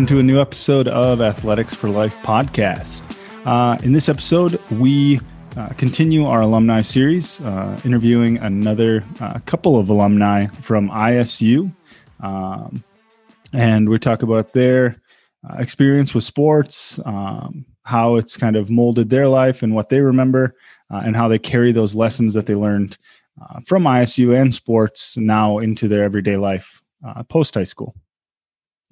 welcome to a new episode of Athletics for Life podcast. Uh, in this episode, we uh, continue our alumni series, uh, interviewing another uh, couple of alumni from ISU. Um, and we talk about their uh, experience with sports, um, how it's kind of molded their life and what they remember, uh, and how they carry those lessons that they learned from ISU and sports now into their everyday life post high school.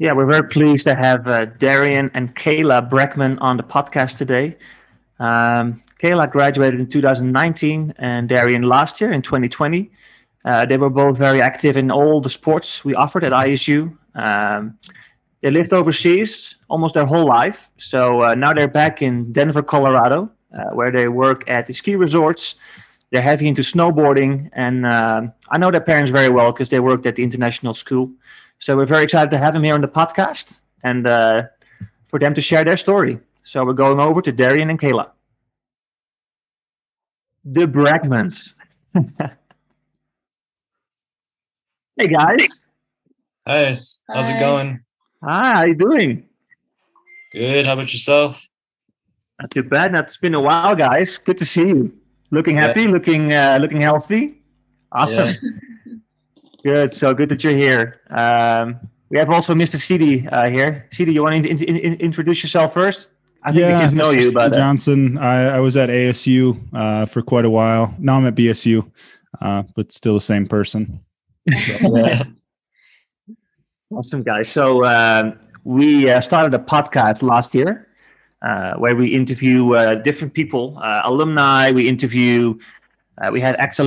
Yeah, we're very pleased to have uh, Darian and Kayla Breckman on the podcast today. Um, Kayla graduated in 2019 and Darian last year in 2020. Uh, they were both very active in all the sports we offered at ISU. Um, they lived overseas almost their whole life. So uh, now they're back in Denver, Colorado, uh, where they work at the ski resorts. They're heavy into snowboarding. And um, I know their parents very well because they worked at the international school. So we're very excited to have him here on the podcast and uh, for them to share their story. So we're going over to Darian and Kayla. The Breckmans. hey guys. Hi, how's Hi. it going? Hi, how you doing? Good. How about yourself? Not too bad. Not, it's been a while, guys. Good to see you. Looking happy, yeah. looking uh, looking healthy. Awesome. Yeah. Good. So good that you're here. Um, we have also Mr. Cidi uh, here. Cidi, you want to in, in, in, introduce yourself first? I think yeah, know Mr. you, but uh, Johnson. I, I, was at ASU uh, for quite a while. Now I'm at BSU, uh, but still the same person. So, yeah. awesome, guys. So um, we uh, started a podcast last year uh, where we interview different people, alumni. We interview uh, we had ex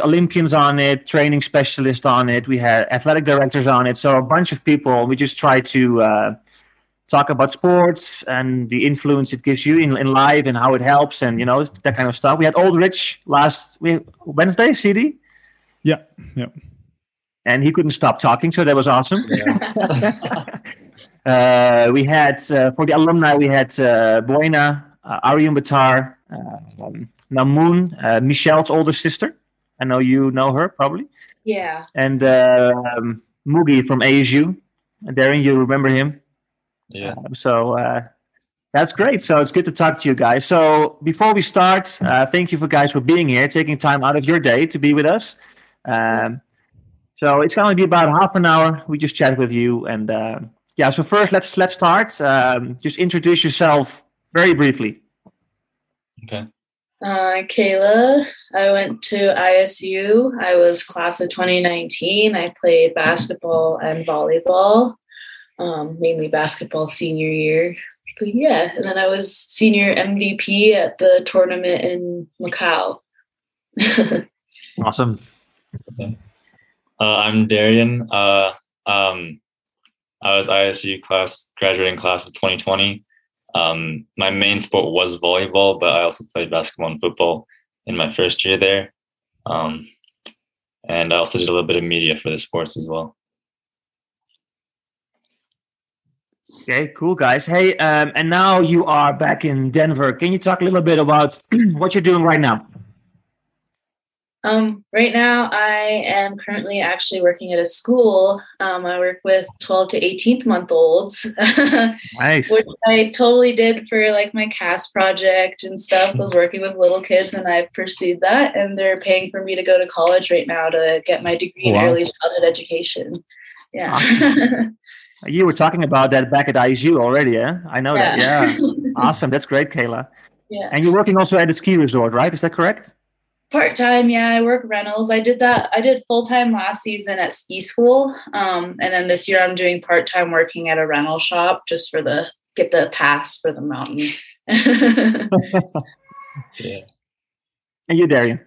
Olympians on it, training specialists on it. We had athletic directors on it. So a bunch of people. We just try to uh, talk about sports and the influence it gives you in, in life and how it helps and you know that kind of stuff. We had Oldrich last we, Wednesday, Cidi. Yeah, yeah. And he couldn't stop talking, so that was awesome. Yeah. uh, we had uh, for the alumni, we had uh, Buena, uh, Arjun Batar, um, Namoon, uh, Michelle's older sister. I know you know her probably. Yeah. And uh, um, Mugi from ASU. Darren, you remember him? Yeah. Uh, so uh, that's great. So it's good to talk to you guys. So before we start, uh, thank you for guys for being here, taking time out of your day to be with us. Um, so it's going to be about half an hour. We just chat with you, and uh, yeah. So first, let's let's start. Um, just introduce yourself very briefly. Okay. Uh, Kayla, I went to ISU. I was class of 2019. I played basketball and volleyball, um, mainly basketball senior year. But yeah, and then I was senior MVP at the tournament in Macau. awesome. Okay. Uh, I'm Darian. Uh, um, I was ISU class graduating class of 2020. Um, my main sport was volleyball, but I also played basketball and football in my first year there. Um, and I also did a little bit of media for the sports as well. Okay, cool, guys. Hey, um, and now you are back in Denver. Can you talk a little bit about what you're doing right now? Um, right now, I am currently actually working at a school. Um, I work with 12 to 18 month olds. nice. Which I totally did for like my CAS project and stuff, was working with little kids, and I pursued that. And they're paying for me to go to college right now to get my degree wow. in early childhood education. Yeah. Awesome. you were talking about that back at ISU already, yeah? I know yeah. that. Yeah. awesome. That's great, Kayla. Yeah. And you're working also at a ski resort, right? Is that correct? Part time, yeah. I work rentals. I did that. I did full time last season at ski school, um, and then this year I'm doing part time working at a rental shop just for the get the pass for the mountain. yeah. And you, Darian?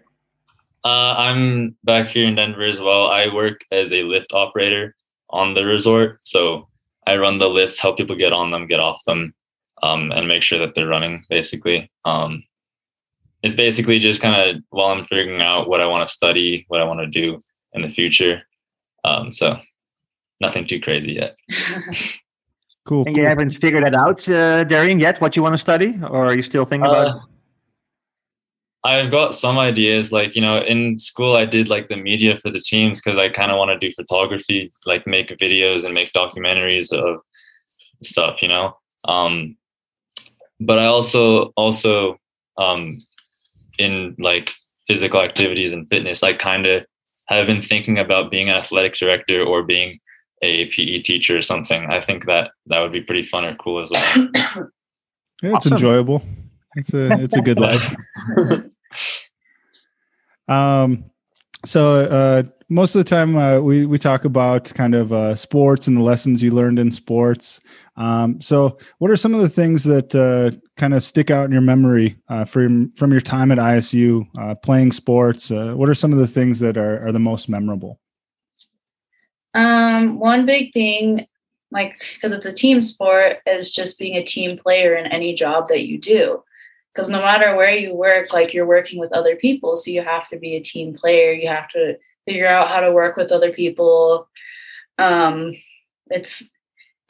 Uh, I'm back here in Denver as well. I work as a lift operator on the resort, so I run the lifts, help people get on them, get off them, um, and make sure that they're running. Basically, um, it's basically just kind of while I'm figuring out what I want to study, what I want to do in the future. Um, so nothing too crazy yet. cool. And you haven't figured that out, uh, Darian, yet? What you want to study, or are you still thinking uh, about? it? I've got some ideas. Like you know, in school, I did like the media for the teams because I kind of want to do photography, like make videos and make documentaries of stuff, you know. Um, but I also also um, in like physical activities and fitness, I kind of have been thinking about being an athletic director or being a PE teacher or something. I think that that would be pretty fun or cool as well. yeah, it's awesome. enjoyable. It's a it's a good life. um, so uh, most of the time uh, we we talk about kind of uh, sports and the lessons you learned in sports. Um, so, what are some of the things that uh, kind of stick out in your memory uh, from from your time at ISU uh, playing sports? what are some of the things that are are the most memorable? Um, one big thing, like because it's a team sport, is just being a team player in any job that you do because no matter where you work like you're working with other people so you have to be a team player you have to figure out how to work with other people um it's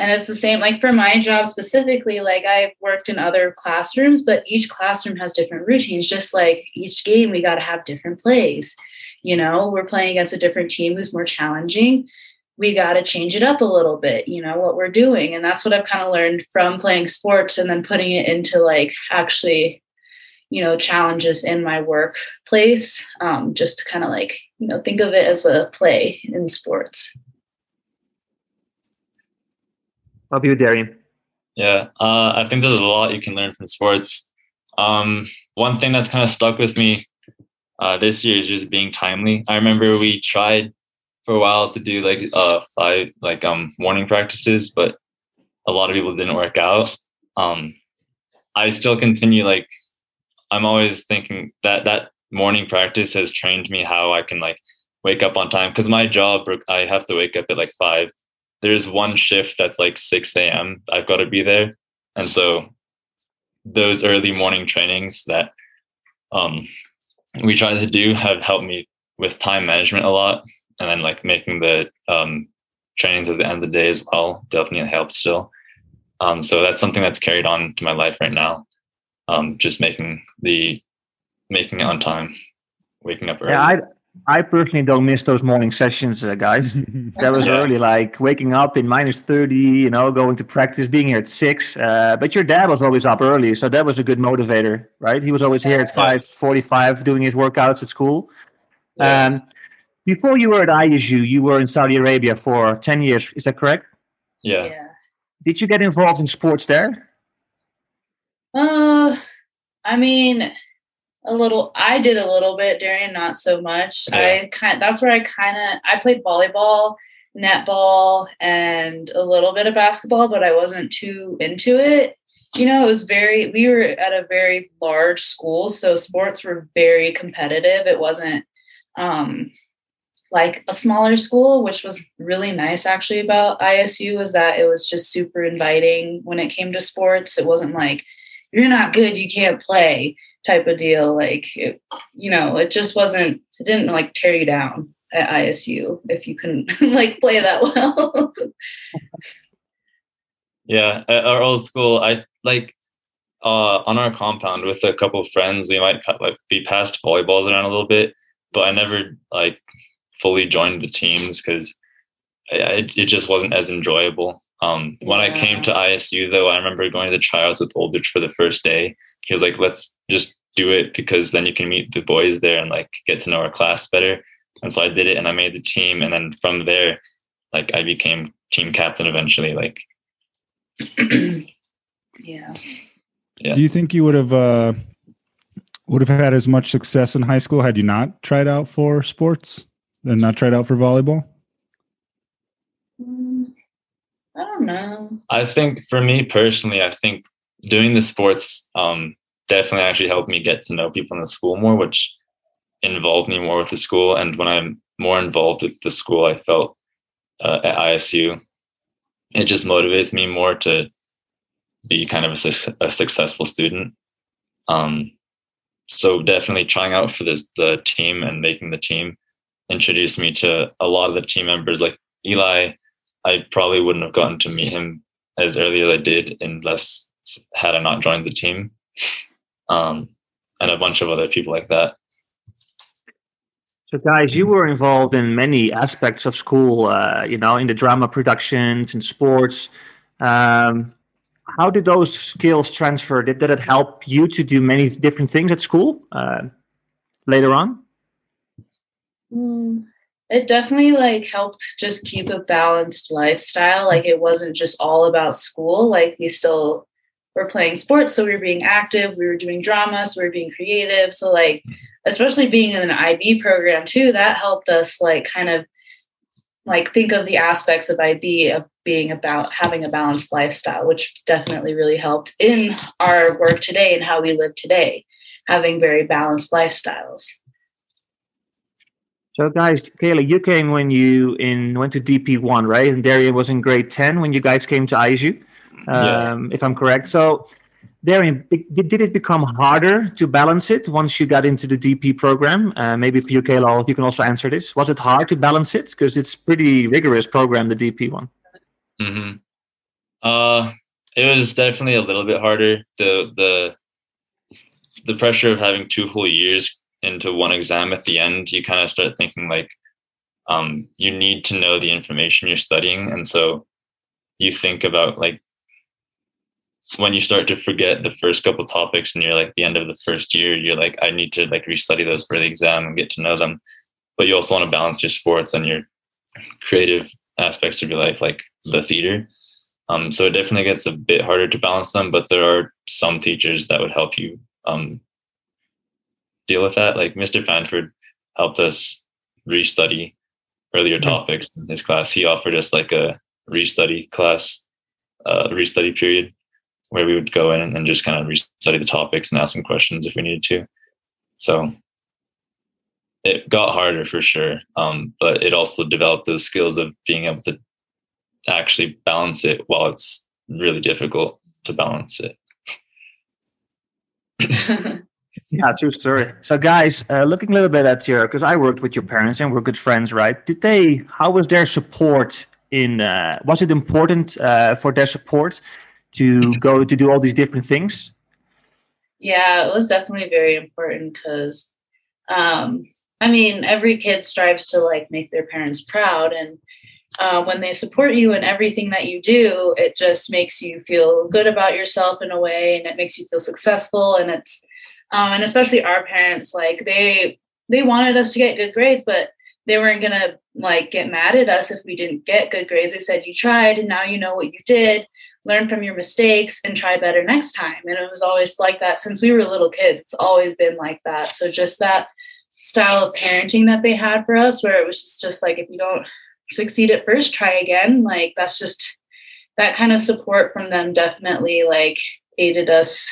and it's the same like for my job specifically like i've worked in other classrooms but each classroom has different routines just like each game we got to have different plays you know we're playing against a different team who's more challenging we got to change it up a little bit, you know, what we're doing. And that's what I've kind of learned from playing sports and then putting it into like actually, you know, challenges in my workplace. Um, just to kind of like, you know, think of it as a play in sports. How about you, Darian? Yeah, uh, I think there's a lot you can learn from sports. Um, one thing that's kind of stuck with me uh, this year is just being timely. I remember we tried for a while to do like uh five like um morning practices, but a lot of people didn't work out. Um, I still continue like I'm always thinking that that morning practice has trained me how I can like wake up on time because my job I have to wake up at like five. There's one shift that's like 6 a.m. I've got to be there. And so those early morning trainings that um, we try to do have helped me with time management a lot and then like making the um, trainings at the end of the day as well definitely helps still. Um, so that's something that's carried on to my life right now. Um, just making the making it on time, waking up early. Yeah, I I personally don't miss those morning sessions, uh, guys. that was yeah. early, like waking up in minus thirty, you know, going to practice, being here at six. Uh, but your dad was always up early, so that was a good motivator, right? He was always here at five forty-five doing his workouts at school. Yeah. Um, before you were at ISU, you were in Saudi Arabia for 10 years. Is that correct? Yeah. yeah. Did you get involved in sports there? Uh, I mean, a little. I did a little bit, Darian, not so much. Yeah. I kind. That's where I kind of. I played volleyball, netball, and a little bit of basketball, but I wasn't too into it. You know, it was very. We were at a very large school, so sports were very competitive. It wasn't. Um, like a smaller school, which was really nice actually about ISU was that it was just super inviting when it came to sports. It wasn't like you're not good, you can't play type of deal. Like, it, you know, it just wasn't, it didn't like tear you down at ISU if you couldn't like play that well. yeah, at our old school, I like uh, on our compound with a couple of friends, we might like be passed volleyballs around a little bit, but I never like fully joined the teams because it, it just wasn't as enjoyable. Um, when yeah. I came to ISU, though, I remember going to the tryouts with Oldrich for the first day. He was like, "Let's just do it because then you can meet the boys there and like get to know our class better." And so I did it, and I made the team. And then from there, like I became team captain eventually. Like, yeah. Yeah. Do you think you would have uh, would have had as much success in high school had you not tried out for sports? and not tried out for volleyball? Mm, I don't know. I think for me personally, I think doing the sports um, definitely actually helped me get to know people in the school more, which involved me more with the school. And when I'm more involved with the school, I felt uh, at ISU, it just motivates me more to be kind of a, su- a successful student. Um, so definitely trying out for this the team and making the team introduced me to a lot of the team members. Like Eli, I probably wouldn't have gotten to meet him as early as I did unless had I not joined the team, um, and a bunch of other people like that. So, guys, you were involved in many aspects of school. Uh, you know, in the drama productions and sports. Um, how did those skills transfer? Did, did it help you to do many different things at school uh, later on? Mm, it definitely like helped just keep a balanced lifestyle. Like it wasn't just all about school. Like we still were playing sports, so we were being active. We were doing drama, so we were being creative. So like, hmm. especially being in an IB program too, that helped us like kind of like think of the aspects of IB of being about having a balanced lifestyle, which definitely really helped in our work today and how we live today, having very balanced lifestyles. So, guys, Kayla, you came when you in went to DP one, right? And Darian was in grade ten when you guys came to ISU, um, yeah. if I'm correct. So, Darian, did it become harder to balance it once you got into the DP program? Uh, maybe for you, Kayla, you can also answer this. Was it hard to balance it because it's pretty rigorous program, the DP one? Mm-hmm. Uh, it was definitely a little bit harder. The the the pressure of having two full years into one exam at the end, you kind of start thinking like, um, you need to know the information you're studying, and so you think about like when you start to forget the first couple topics and you're like the end of the first year, you're like, I need to like restudy those for the exam and get to know them. But you also want to balance your sports and your creative aspects of your life, like the theater. Um, so it definitely gets a bit harder to balance them, but there are some teachers that would help you um, deal with that. Like Mr. Fanford helped us restudy earlier mm-hmm. topics in his class. He offered us like a restudy class, uh, restudy period where we would go in and just kind of restudy the topics and ask some questions if we needed to. So it got harder for sure, um, but it also developed those skills of being able to actually balance it while it's really difficult to balance it. yeah, true story. So, guys, uh, looking a little bit at your, because I worked with your parents and we're good friends, right? Did they? How was their support in? Uh, was it important uh, for their support to go to do all these different things? Yeah, it was definitely very important because, um, I mean, every kid strives to like make their parents proud, and uh, when they support you in everything that you do, it just makes you feel good about yourself in a way, and it makes you feel successful. And it's, um, and especially our parents, like they they wanted us to get good grades, but they weren't gonna like get mad at us if we didn't get good grades. They said you tried, and now you know what you did learn from your mistakes and try better next time. And it was always like that since we were little kids. It's always been like that. So just that style of parenting that they had for us, where it was just, like, if you don't succeed at first, try again. Like that's just that kind of support from them definitely like aided us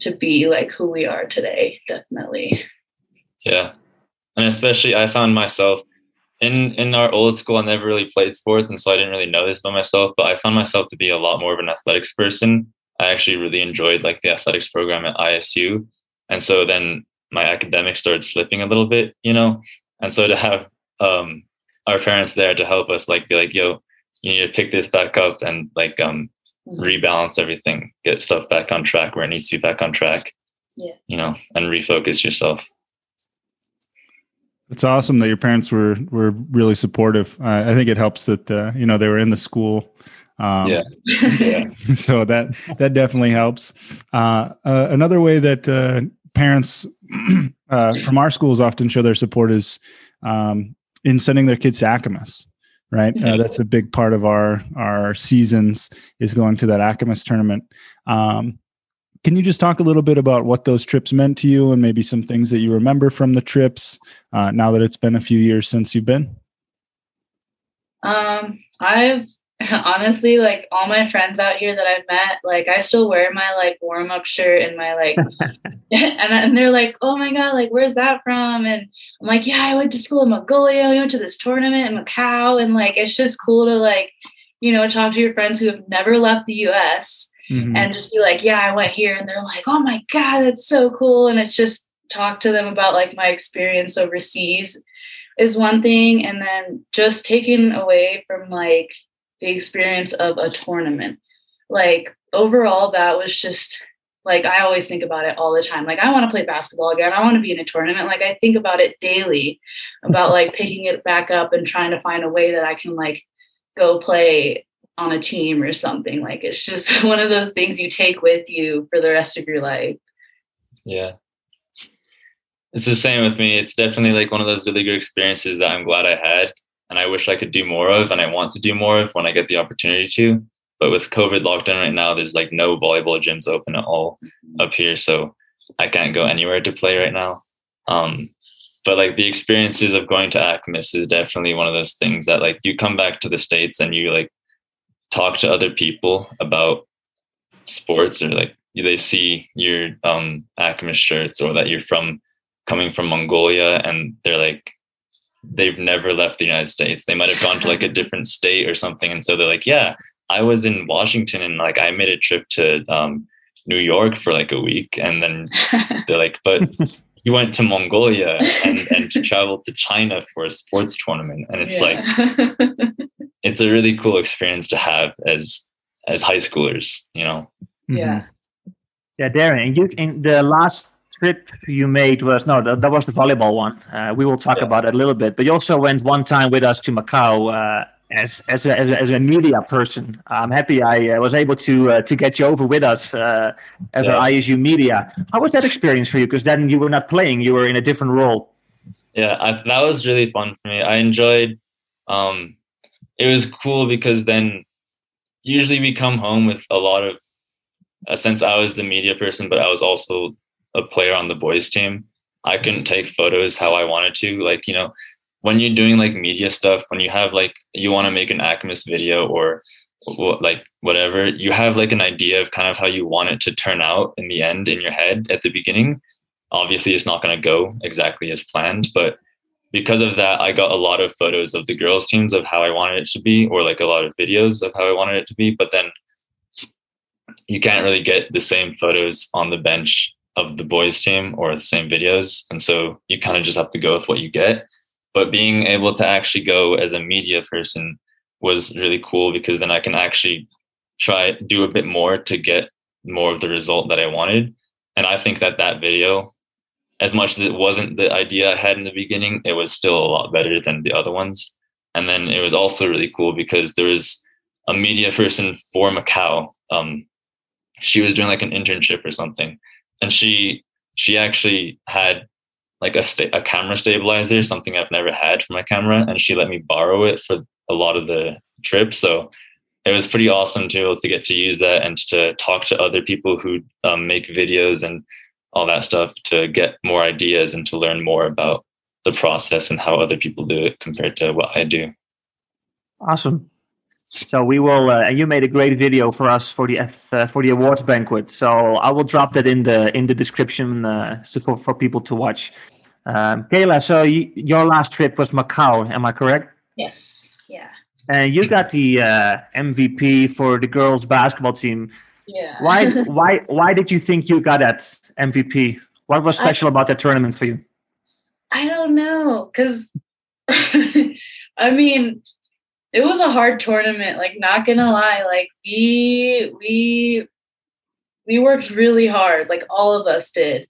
to be like who we are today. Definitely. Yeah. And especially I found myself in in our old school, I never really played sports, and so I didn't really know this about myself. But I found myself to be a lot more of an athletics person. I actually really enjoyed like the athletics program at ISU, and so then my academics started slipping a little bit, you know. And so to have um, our parents there to help us, like be like, "Yo, you need to pick this back up and like um, mm-hmm. rebalance everything, get stuff back on track where it needs to be back on track." Yeah. You know, and refocus yourself. It's awesome that your parents were were really supportive. Uh, I think it helps that uh, you know they were in the school. Um, yeah. yeah. So that that definitely helps. Uh, uh another way that uh, parents uh, from our schools often show their support is um, in sending their kids to ACAMIS. Right, mm-hmm. that's a big part of our our seasons is going to that ACAMIS tournament. Um, can you just talk a little bit about what those trips meant to you and maybe some things that you remember from the trips uh, now that it's been a few years since you've been? Um, I've honestly like all my friends out here that I've met, like I still wear my like warm up shirt and my like, and, and they're like, oh my God, like where's that from? And I'm like, yeah, I went to school in Mongolia. We went to this tournament in Macau. And like, it's just cool to like, you know, talk to your friends who have never left the US mm-hmm. and just be like, yeah, I went here. And they're like, oh my God, that's so cool. And it's just talk to them about like my experience overseas is one thing. And then just taking away from like the experience of a tournament. Like overall, that was just like I always think about it all the time. Like I want to play basketball again. I want to be in a tournament. Like I think about it daily about like picking it back up and trying to find a way that I can like go play on a team or something. Like it's just one of those things you take with you for the rest of your life. Yeah. It's the same with me. It's definitely like one of those really good experiences that I'm glad I had and I wish I could do more of and I want to do more of when I get the opportunity to. But with COVID lockdown right now, there's like no volleyball gyms open at all up here. So I can't go anywhere to play right now. Um, but like the experiences of going to ACAMIS is definitely one of those things that like you come back to the States and you like talk to other people about sports or like they see your um shirts or that you're from coming from Mongolia and they're like they've never left the United States. They might have gone to like a different state or something. And so they're like, yeah, I was in Washington and like I made a trip to um, New York for like a week. And then they're like, but you went to Mongolia and, and to travel to China for a sports tournament. And it's yeah. like, it's a really cool experience to have as, as high schoolers, you know? Yeah. Mm-hmm. Yeah, Darren, you in the last trip you made was no, that, that was the volleyball one. Uh, we will talk yeah. about it a little bit. But you also went one time with us to Macau uh, as as a, as a, media person. I'm happy I uh, was able to uh, to get you over with us uh, as yeah. our ISU media. How was that experience for you? Because then you were not playing; you were in a different role. Yeah, I, that was really fun for me. I enjoyed. Um, it was cool because then usually we come home with a lot of. Uh, since I was the media person, but I was also a player on the boys team. I couldn't take photos how I wanted to. Like, you know, when you're doing like media stuff, when you have like, you want to make an ACAMIS video or like whatever, you have like an idea of kind of how you want it to turn out in the end in your head at the beginning. Obviously, it's not going to go exactly as planned, but because of that, I got a lot of photos of the girls' teams of how I wanted it to be, or like a lot of videos of how I wanted it to be. But then you can't really get the same photos on the bench of the boys team or the same videos and so you kind of just have to go with what you get but being able to actually go as a media person was really cool because then i can actually try do a bit more to get more of the result that i wanted. And i think that that video as much as it wasn't the idea i had in the beginning it was still a lot better than the other ones. And then it was also really cool because there was a media person for macau um, she was doing like an internship or something. And she she actually had like a sta- a camera stabilizer, something I've never had for my camera, and she let me borrow it for a lot of the trip. So it was pretty awesome to be able to get to use that and to talk to other people who um, make videos and all that stuff to get more ideas and to learn more about the process and how other people do it compared to what I do. Awesome. So we will, uh, and you made a great video for us for the uh, for the awards banquet. So I will drop that in the in the description uh, so for for people to watch. Um, Kayla, so you, your last trip was Macau, am I correct? Yes. Yeah. And you got the uh, MVP for the girls basketball team. Yeah. Why why why did you think you got that MVP? What was special I, about that tournament for you? I don't know, because I mean it was a hard tournament like not gonna lie like we we we worked really hard like all of us did.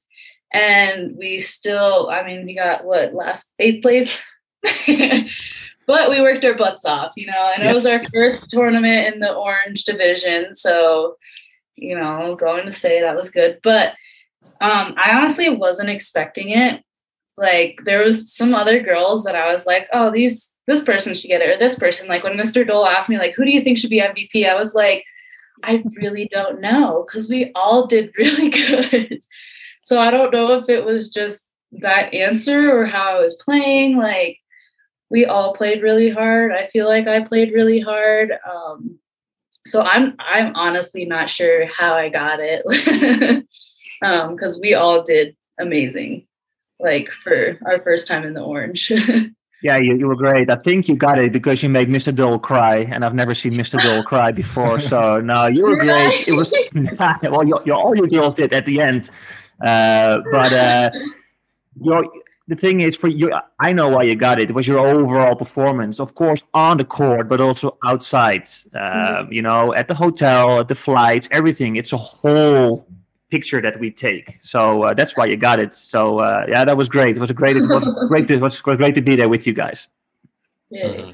And we still i mean we got what last eighth place? But we worked our butts off you know and yes. it was our first tournament in the orange division so you know going to say that was good. But um i honestly wasn't expecting it. Like there was some other girls that i was like oh these this person should get it or this person. Like when Mr. Dole asked me, like, who do you think should be MVP? I was like, I really don't know because we all did really good. so I don't know if it was just that answer or how I was playing. Like we all played really hard. I feel like I played really hard. Um, so I'm I'm honestly not sure how I got it because um, we all did amazing, like for our first time in the orange. Yeah, you, you were great. I think you got it because you made Mr. Dole cry, and I've never seen Mr. Dole cry before. So no, you were great. It was well, your, your, all your girls did at the end, uh, but uh, your the thing is for you. I know why you got it. It was your overall performance, of course, on the court, but also outside. Uh, mm-hmm. You know, at the hotel, at the flights, everything. It's a whole picture that we take. So uh, that's why you got it. So uh, yeah, that was great. It was a great. It was great. To, it was great to be there with you guys. Yeah. Mm-hmm.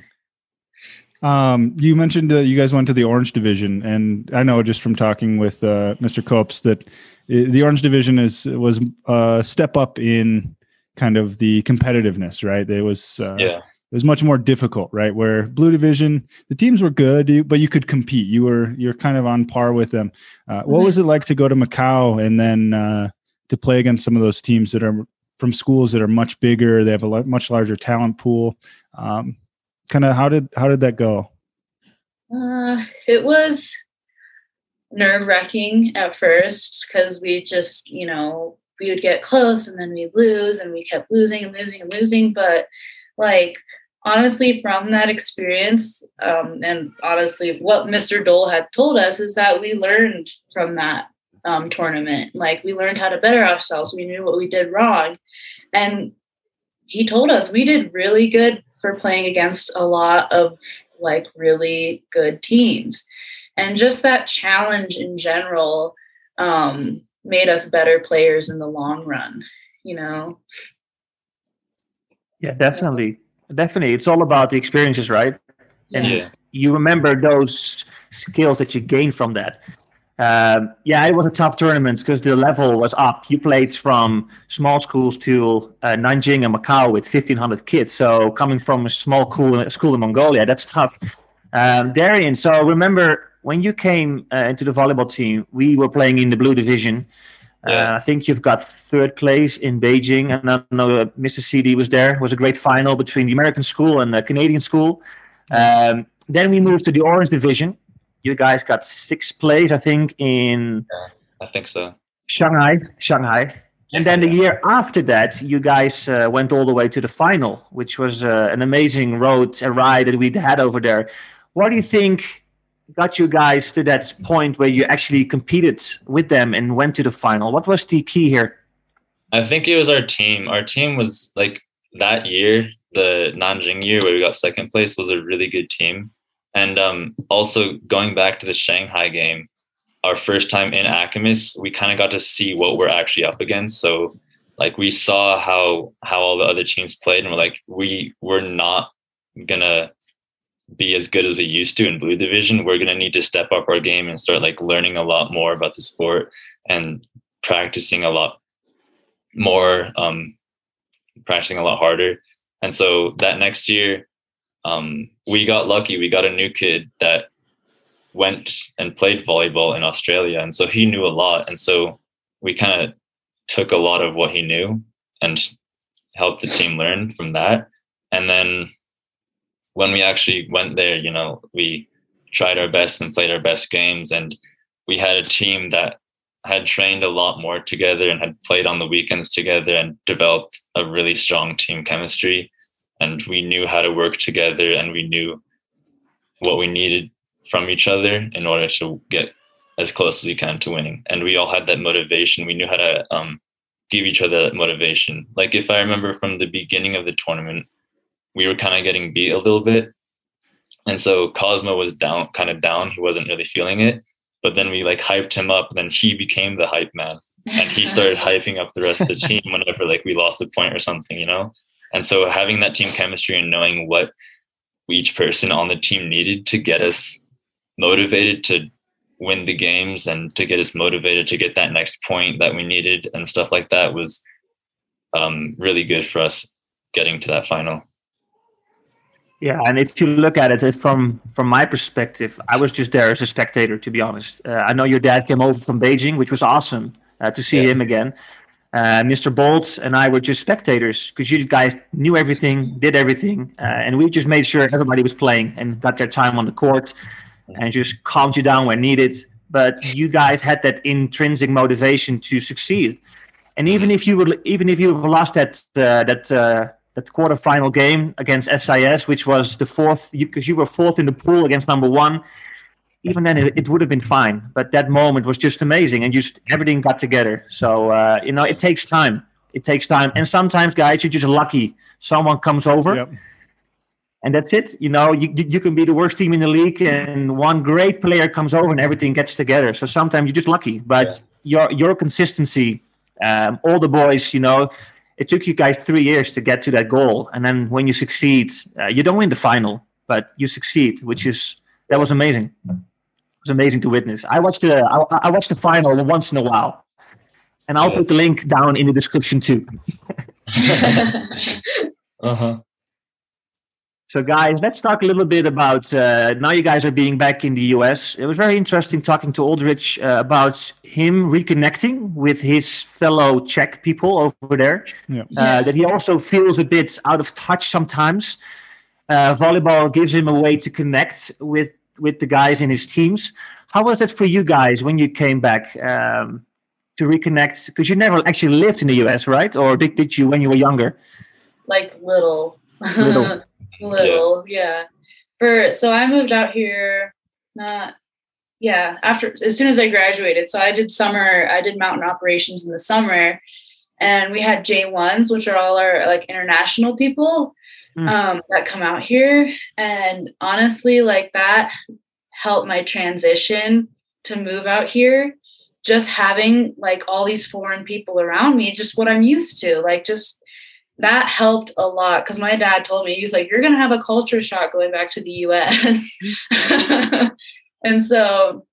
Um, you mentioned uh, you guys went to the Orange Division, and I know just from talking with uh, Mr. Copes that uh, the Orange Division is was a step up in kind of the competitiveness, right? It was uh, Yeah. It was much more difficult, right? Where Blue Division, the teams were good, but you could compete. You were you're kind of on par with them. Uh, what Mhm. was it like to go to Macau and then uh, to play against some of those teams that are from schools that are much bigger? They have a much larger talent pool. Um, kind of how did how did that go? Uh, it was nerve wracking at first because we just, you know, we would get close and then we'd lose and we kept losing and losing and losing. But like, honestly, from that experience, um, and honestly, what Mr. Dole had told us is that we learned from that um, tournament. Like, we learned how to better ourselves. We knew what we did wrong. And he told us we did really good for playing against a lot of like really good teams and just that challenge in general um, made us better players in the long run you know Yeah, definitely. Definitely. It's all about the experiences, right? And Yeah. you remember those skills that you gain from that. Um, yeah, it was a tough tournament because the level was up. You played from small schools to uh, Nanjing and Macau with 1,500 kids. So coming from a small school, school in Mongolia, that's tough. Um, Darian, so remember when you came uh, into the volleyball team, we were playing in the blue division. Yeah. Uh, I think you've got third place in Beijing, and I know uh, Mr. CD was there. It was a great final between the American school and the Canadian school. Um, then we moved to the Orange Division. You guys got sixth place, I think, in I think so. Shanghai. Shanghai. And then the year after that, you guys uh, went all the way to the final, which was uh, an amazing road, a ride that we'd had over there. What do you think got you guys to that point where you actually competed with them and went to the final? What was the key here? I think it was our team. Our team was like that year, the Nanjing year where we got second place was a really good team. And um, also going back to the Shanghai game, our first time in ACAMIS, we kind of got to see what we're actually up against. So like we saw how how all the other teams played and we're like, we we're not gonna be as good as we used to in blue division. We're gonna need to step up our game and start like learning a lot more about the sport and practicing a lot more um, practicing a lot harder. And so that next year, um, we got lucky. We got a new kid that went and played volleyball in Australia. And so he knew a lot. And so we kind of took a lot of what he knew and helped the team learn from that. And then when we actually went there, you know, we tried our best and played our best games. And we had a team that had trained a lot more together and had played on the weekends together and developed a really strong team chemistry. And we knew how to work together and we knew what we needed from each other in order to get as close as we can to winning. And we all had that motivation. We knew how to um, give each other that motivation. Like if I remember from the beginning of the tournament, we were kind of getting beat a little bit. And so Cosmo was down, kind of down. He wasn't really feeling it but then we like hyped him up and then he became the hype man and he started hyping up the rest of the team whenever like we lost a point or something you know and so having that team chemistry and knowing what each person on the team needed to get us motivated to win the games and to get us motivated to get that next point that we needed and stuff like that was um, really good for us getting to that final Yeah, and if you look at it from from my perspective, I was just there as a spectator. To be honest, uh, I know your dad came over from Beijing, which was awesome uh, to see Yeah. him again. Uh, Mr. Bolt and I were just spectators because you guys knew everything, did everything, uh, and we just made sure everybody was playing and got their time on the court, and just calmed you down when needed. But you guys had that intrinsic motivation to succeed, and even if you would, even if you lost that uh, that uh, that quarterfinal game against SIS, which was the fourth, because you, you, were fourth in the pool against number one. Even then, it, it, would have been fine. But that moment was just amazing, and just everything got together. So uh, you know, it takes time. It takes time, and sometimes, guys, you're just lucky. Someone comes over, yep. and that's it. You know, you you can be the worst team in the league, and one great player comes over, and everything gets together. So sometimes you're just lucky, but yeah. your your consistency, um, all the boys, you know it took you guys three years to get to that goal and then when you succeed uh, you don't win the final but you succeed, which is that was amazing. It was amazing to witness. I watched the I, I watched the final once in a while, and I'll Yeah. put the link down in the description too. Uh huh. So, guys, let's talk a little bit about uh, now you guys are being back in the US. It was very interesting talking to Oldrich uh, about him reconnecting with his fellow Czech people over there. Yeah. Uh, Yeah. that he also feels a bit out of touch sometimes. Uh, volleyball gives him a way to connect with with the guys in his teams. How was that for you guys when you came back um, to reconnect? Because you never actually lived in the US, right? Or did, did you when you were younger? like little Little. little yeah. for so i moved out here not yeah after as soon as i graduated. So i did summer i did mountain operations in the summer. And we had j1s which are all our like international people Mm. um, that come out here. And honestly like that helped my transition to move out here. Just having like all these foreign people around me just what i'm used to like just that helped a lot because my dad told me he's like you're gonna have a culture shock going back to the us and so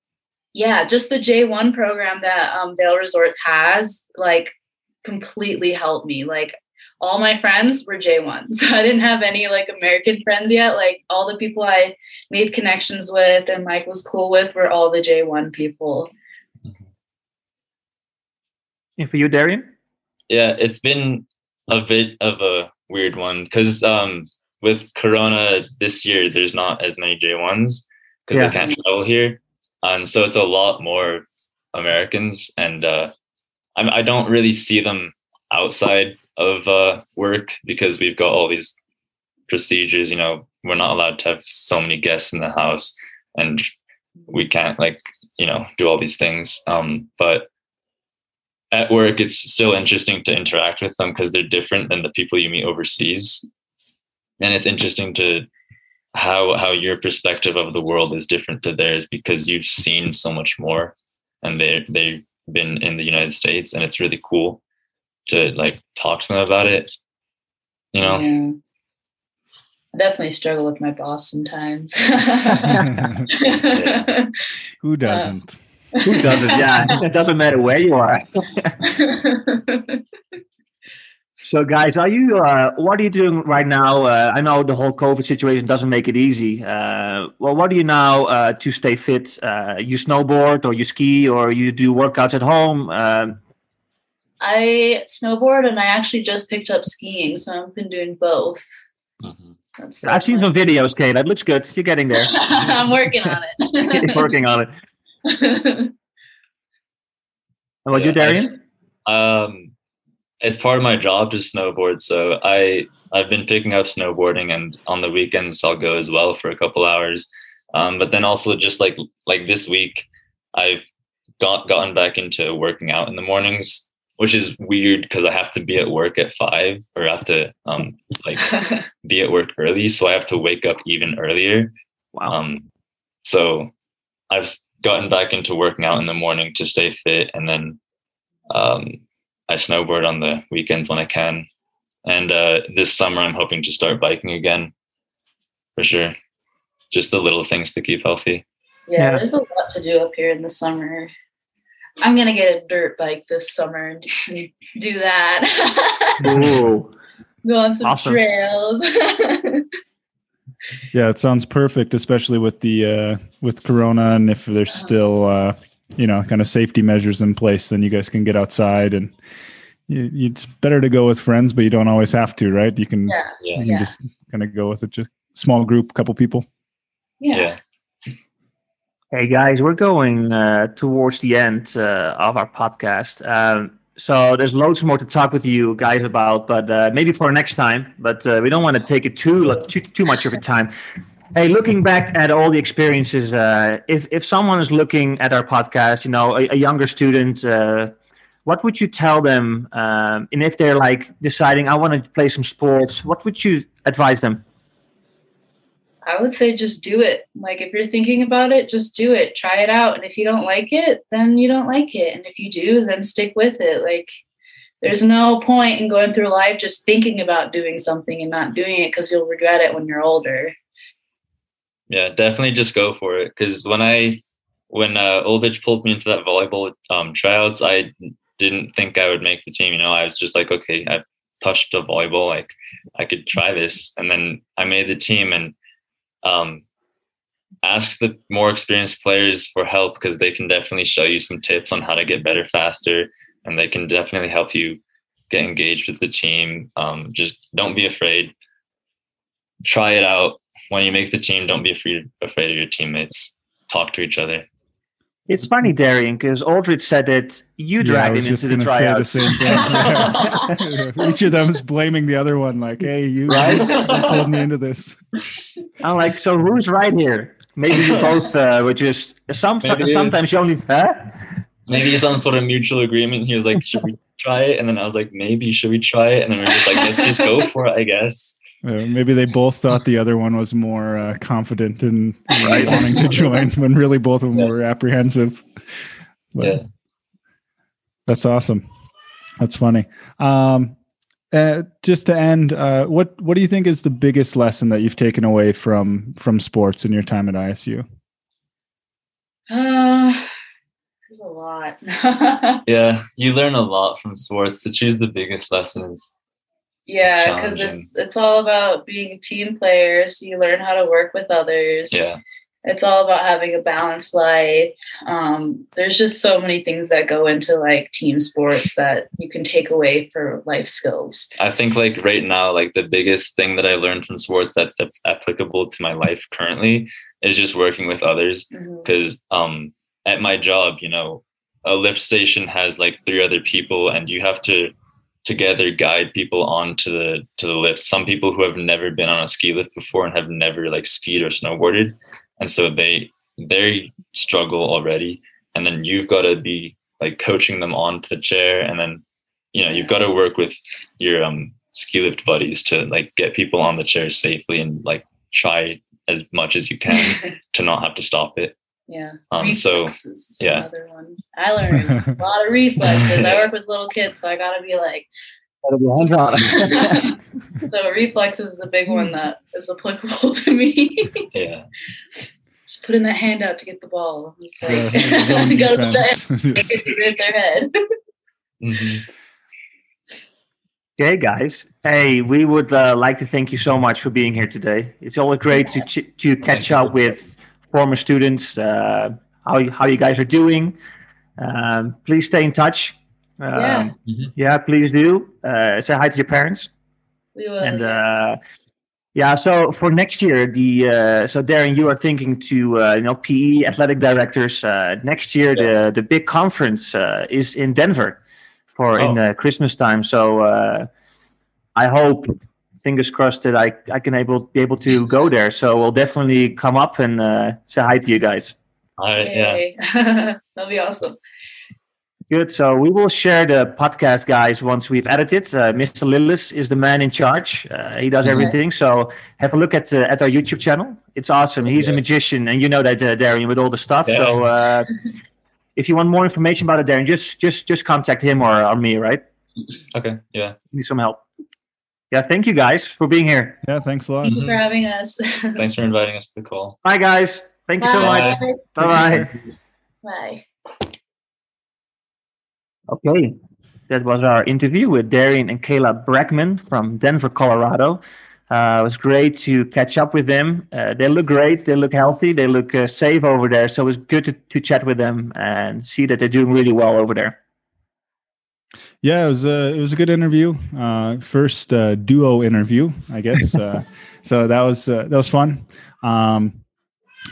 yeah just the j1 program that um, Vail resorts has like completely helped me. Like all my friends were j1s so i didn't have any like american friends yet. Like all the people i made connections with and mike was cool with were all the j1 people. And for you, Darian? Yeah, it's been a bit of a weird one because um, with Corona this year, there's not as many J1s because Yeah. they can't travel here, and so it's a lot more Americans, and uh, I'm, I don't really see them outside of uh, work because we've got all these procedures. You know, we're not allowed to have so many guests in the house, and we can't like you know do all these things. Um, but at work it's still interesting to interact with them because they're different than the people you meet overseas and it's interesting to how how your perspective of the world is different to theirs because you've seen so much more and they they've been in the United States and it's really cool to like talk to them about it you know Yeah. I definitely struggle with my boss sometimes. Who doesn't? Who doesn't? Yeah, it doesn't matter where you are. So, guys, are you? Uh, what are you doing right now? Uh, I know the whole COVID situation doesn't make it easy. Uh, well, what do you now uh, to stay fit? Uh, you snowboard, or you ski, or you do workouts at home? Um I snowboard and I actually just picked up skiing, so I've been doing both. Mhm. I've seen some videos, Kate. That looks good. You're getting there. I'm working on You're it. working on it. And what you, Yeah, I Darian? just- um it's part of my job to snowboard so i i've been picking up snowboarding and on the weekends i'll go as well for a couple hours um but then also just like like this week i've got gotten back into working out in the mornings which is weird because i have to be at work at five or I have to um like be at work early so i have to wake up even earlier Wow. um, so I've s- gotten back into working out in the morning to stay fit, and then um, I snowboard on the weekends when I can. And uh, this summer, I'm hoping to start biking again, for sure. Just the little things to keep healthy. yeah, Yeah. there's a lot to do up here in the summer. I'm gonna get a dirt bike this summer and do that. Go on some Awesome. trails. Yeah, it sounds perfect, especially with the uh, with Corona, and if there's still uh, you know kind of safety measures in place, then you guys can get outside, and you, it's better to go with friends, but you don't always have to, right? You can yeah, Yeah. you can Yeah. just kind of go with it, just small group, couple people. yeah. Yeah. Hey guys, we're going uh, towards the end uh, of our podcast. Um, so there's loads more to talk with you guys about, but uh, maybe for next time. But uh, we don't want to take it too too, too much of your time. Hey, looking back at all the experiences, uh, if if someone is looking at our podcast, you know, a, a younger student, uh, what would you tell them? Um, and if they're like deciding, I want to play some sports, what would you advise them? I would say just do it. Like if you're thinking about it, just do it. Try it out. And if you don't like it, then you don't like it. And if you do, then stick with it. Like there's no point in going through life just thinking about doing something and not doing it because you'll regret it when you're older. yeah, definitely just go for it. Because when I when uh, Oldrich pulled me into that volleyball um, tryouts, I didn't think I would make the team. You know, I was just like, okay, I touched a volleyball, like I could try this, and then I made the team and um, ask the more experienced players for help because they can definitely show you some tips on how to get better faster, and they can definitely help you get engaged with the team. Um, just don't be afraid. Try it out. When you make the team, don't be afraid afraid of your teammates. Talk to each other. It's funny, Darian, because Oldrich said that you dragged him into the tryouts. The same thing. Each of them is blaming the other one, like, "Hey, you, Right? you pulled me into this." I'm like, so who's right here? Maybe you both uh, were just some. Maybe sometimes you only. Huh? Maybe some sort of mutual agreement. He was like, "Should we try it?" And then I was like, "Maybe should we try it?" And then we are just like, "Let's just go for it, I guess." Uh, maybe they both thought the other one was more uh, confident in in Right. wanting to join, when really both of them Yeah. were apprehensive. But Yeah. that's awesome. That's funny. Um, uh, just to end, uh, what what do you think is the biggest lesson that you've taken away from from sports in your time at ISU? Uh, there's a lot. Yeah, you learn a lot from sports. To choose the biggest lessons. Yeah, because it's it's all about being a team player. So you learn how to work with others. Yeah, It's all about having a balanced life. Um, there's just so many things that go into like team sports that you can take away for life skills. I think like right now, like the biggest thing that I learned from sports that's ap- applicable to my life currently is just working with others. Because um at my job you know a lift station has like three other people and you have to together guide people onto the to the lift. Some people who have never been on a ski lift before and have never like skied or snowboarded and so they they struggle already and then you've got to be like coaching them onto the chair and then you know you've got to work with your um ski lift buddies to like get people on the chair safely and like try as much as you can to not have to stop it yeah. um, so reflexes is yeah. another one. I learned a lot of reflexes. I work with little kids, so I gotta be like so reflexes is a big one that is applicable to me. yeah Just putting that hand out to get the ball. It's like zone gotta put defense. that make it to hit their head. Mhm. Okay, guys. Hey, we would uh, like to thank you so much for being here today. It's always great to ch- to catch you. up with former students. Uh, how you, how you guys are doing? Um, please stay in touch. Um, Yeah. Mhm. yeah, please do. Uh, say hi to your parents. We will. And uh, yeah, so for next year, the uh, so Darren, you are thinking to uh, you know PE athletic directors uh, next year. The the big conference uh, is in Denver for in Oh. uh, Christmas time. So uh, I hope, fingers crossed, that I I can able be able to go there. So we'll definitely come up and uh, say hi to you guys. all right yeah That'll be awesome. Good. So we will share the podcast, guys, once we've edited. Uh, Mr. Lillis is the man in charge. Uh, he does Mhm. everything. So have a look at uh, at our YouTube channel. It's awesome. He's a magician, and you know that, uh, Darian, with all the stuff. Yeah. So uh, if you want more information about it, Darian, just just just contact him or, or me. Right? okay yeah need some help. Yeah. Thank you, guys, for being here. yeah, thanks a lot. Thank you for having us. thanks for inviting us to the call Bye, guys. Thank you so much. Bye bye. Bye. Okay. That was our interview with Darian and Kayla Brackman from Denver, Colorado. Uh, it was great to catch up with them. Uh, they look great. They look healthy. They look uh, safe over there. So it was good to, to chat with them and see that they're doing really well over there. Yeah, it was a it was a good interview. Uh, first uh, duo interview, I guess. Uh, so that was uh, that was fun. Um,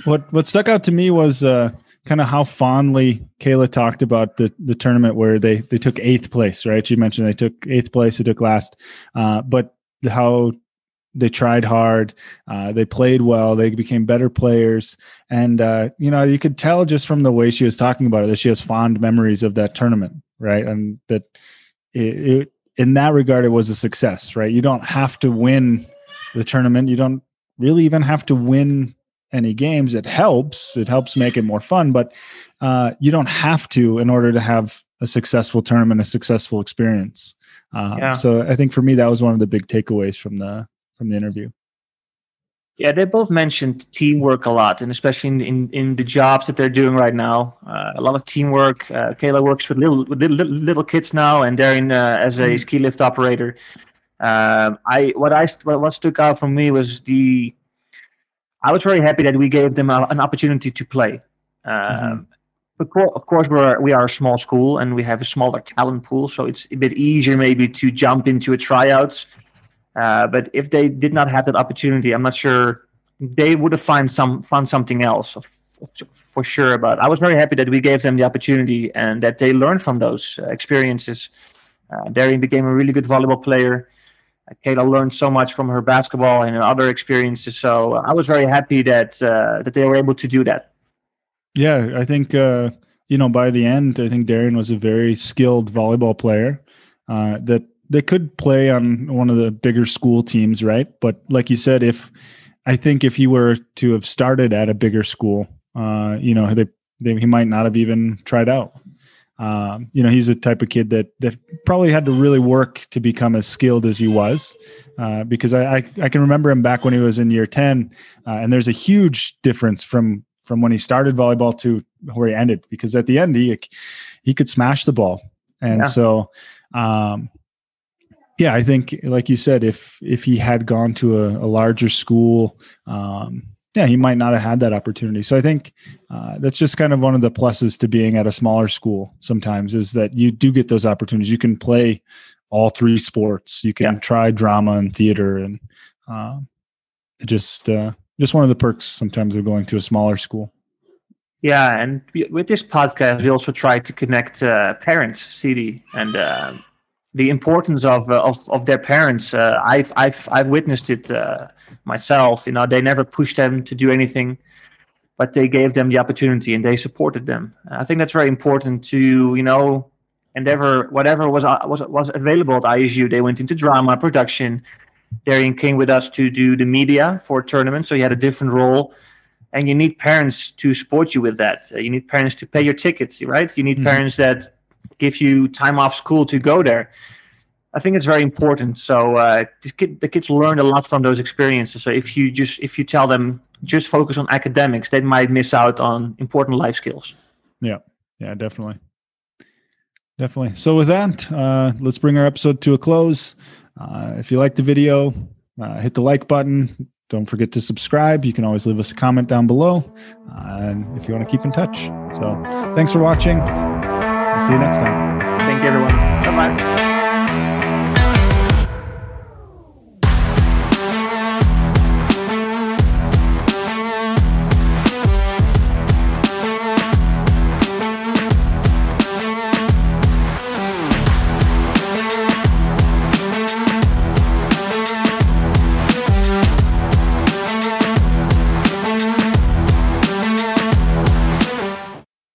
what what stuck out to me was uh, kind of how fondly Kayla talked about the the tournament where they they took eighth place. Right? She mentioned they took eighth place. They took last, uh, but how they tried hard. Uh, they played well. They became better players, and uh, you know you could tell just from the way she was talking about it that she has fond memories of that tournament, right? And that it, it, in that regard, it was a success, right? You don't have to win the tournament. You don't really even have to win any games. It helps. It helps make it more fun, but uh, you don't have to in order to have a successful tournament, a successful experience. Uh, Yeah. So I think for me, that was one of the big takeaways from the from the interview. Yeah, they both mentioned teamwork a lot, and especially in in, in the jobs that they're doing right now, uh, a lot of teamwork. Uh, Kayla works with little with little, little kids now, and Darian uh, as a mm. ski lift operator. Um, I what I what stuck out for me was the. I was very happy that we gave them a, an opportunity to play. Um, mm-hmm. Of course, we're we are a small school and we have a smaller talent pool, so it's a bit easier maybe to jump into a tryouts uh, but if they did not have that opportunity, I'm not sure they would have find some found something else for sure. But I was very happy that we gave them the opportunity and that they learned from those uh, experiences. Uh, Darian became a really good volleyball player. Uh, Kayla learned so much from her basketball and other experiences. So I was very happy that uh, that they were able to do that. Yeah, I think uh, you know by the end, I think Darian was a very skilled volleyball player uh, that they could play on one of the bigger school teams, right? But like you said, if I think if he were to have started at a bigger school, uh, you know, they, they, he might not have even tried out. Um, you know, he's a type of kid that that probably had to really work to become as skilled as he was, uh, because I, I, I can remember him back when he was in year ten, uh, and there's a huge difference from from when he started volleyball to where he ended. Because at the end, he he could smash the ball, and yeah. so um, yeah, I think, like you said, if if he had gone to a, a larger school, um, yeah, he might not have had that opportunity. So I think uh, that's just kind of one of the pluses to being at a smaller school. Sometimes is that you do get those opportunities. You can play all three sports. You can yeah. try drama and theater, and uh, just uh, just one of the perks sometimes of going to a smaller school. Yeah, and with this podcast, we also try to connect uh, parents, CD, and uh, the importance of uh, of of their parents. Uh, I've I've I've witnessed it uh, myself. You know, they never pushed them to do anything, but they gave them the opportunity and they supported them. I think that's very important to you know endeavor whatever was uh, was was available at ISU. They went into drama production. Darian came with us to do the media for a tournament, so he had a different role. And you need parents to support you with that. Uh, you need parents to pay your tickets, right? You need mm-hmm. parents that give you time off school to go there. I think it's very important. So uh, kid, the kids learn a lot from those experiences. So if you just if you tell them just focus on academics, they might miss out on important life skills. Yeah, yeah, definitely, definitely. So with that, uh, let's bring our episode to a close. Uh, if you like the video, uh, hit the like button. Don't forget to subscribe. You can always leave us a comment down below, uh, and if you want to keep in touch. So thanks for watching. We'll see you next time. Thank you, everyone. Bye bye.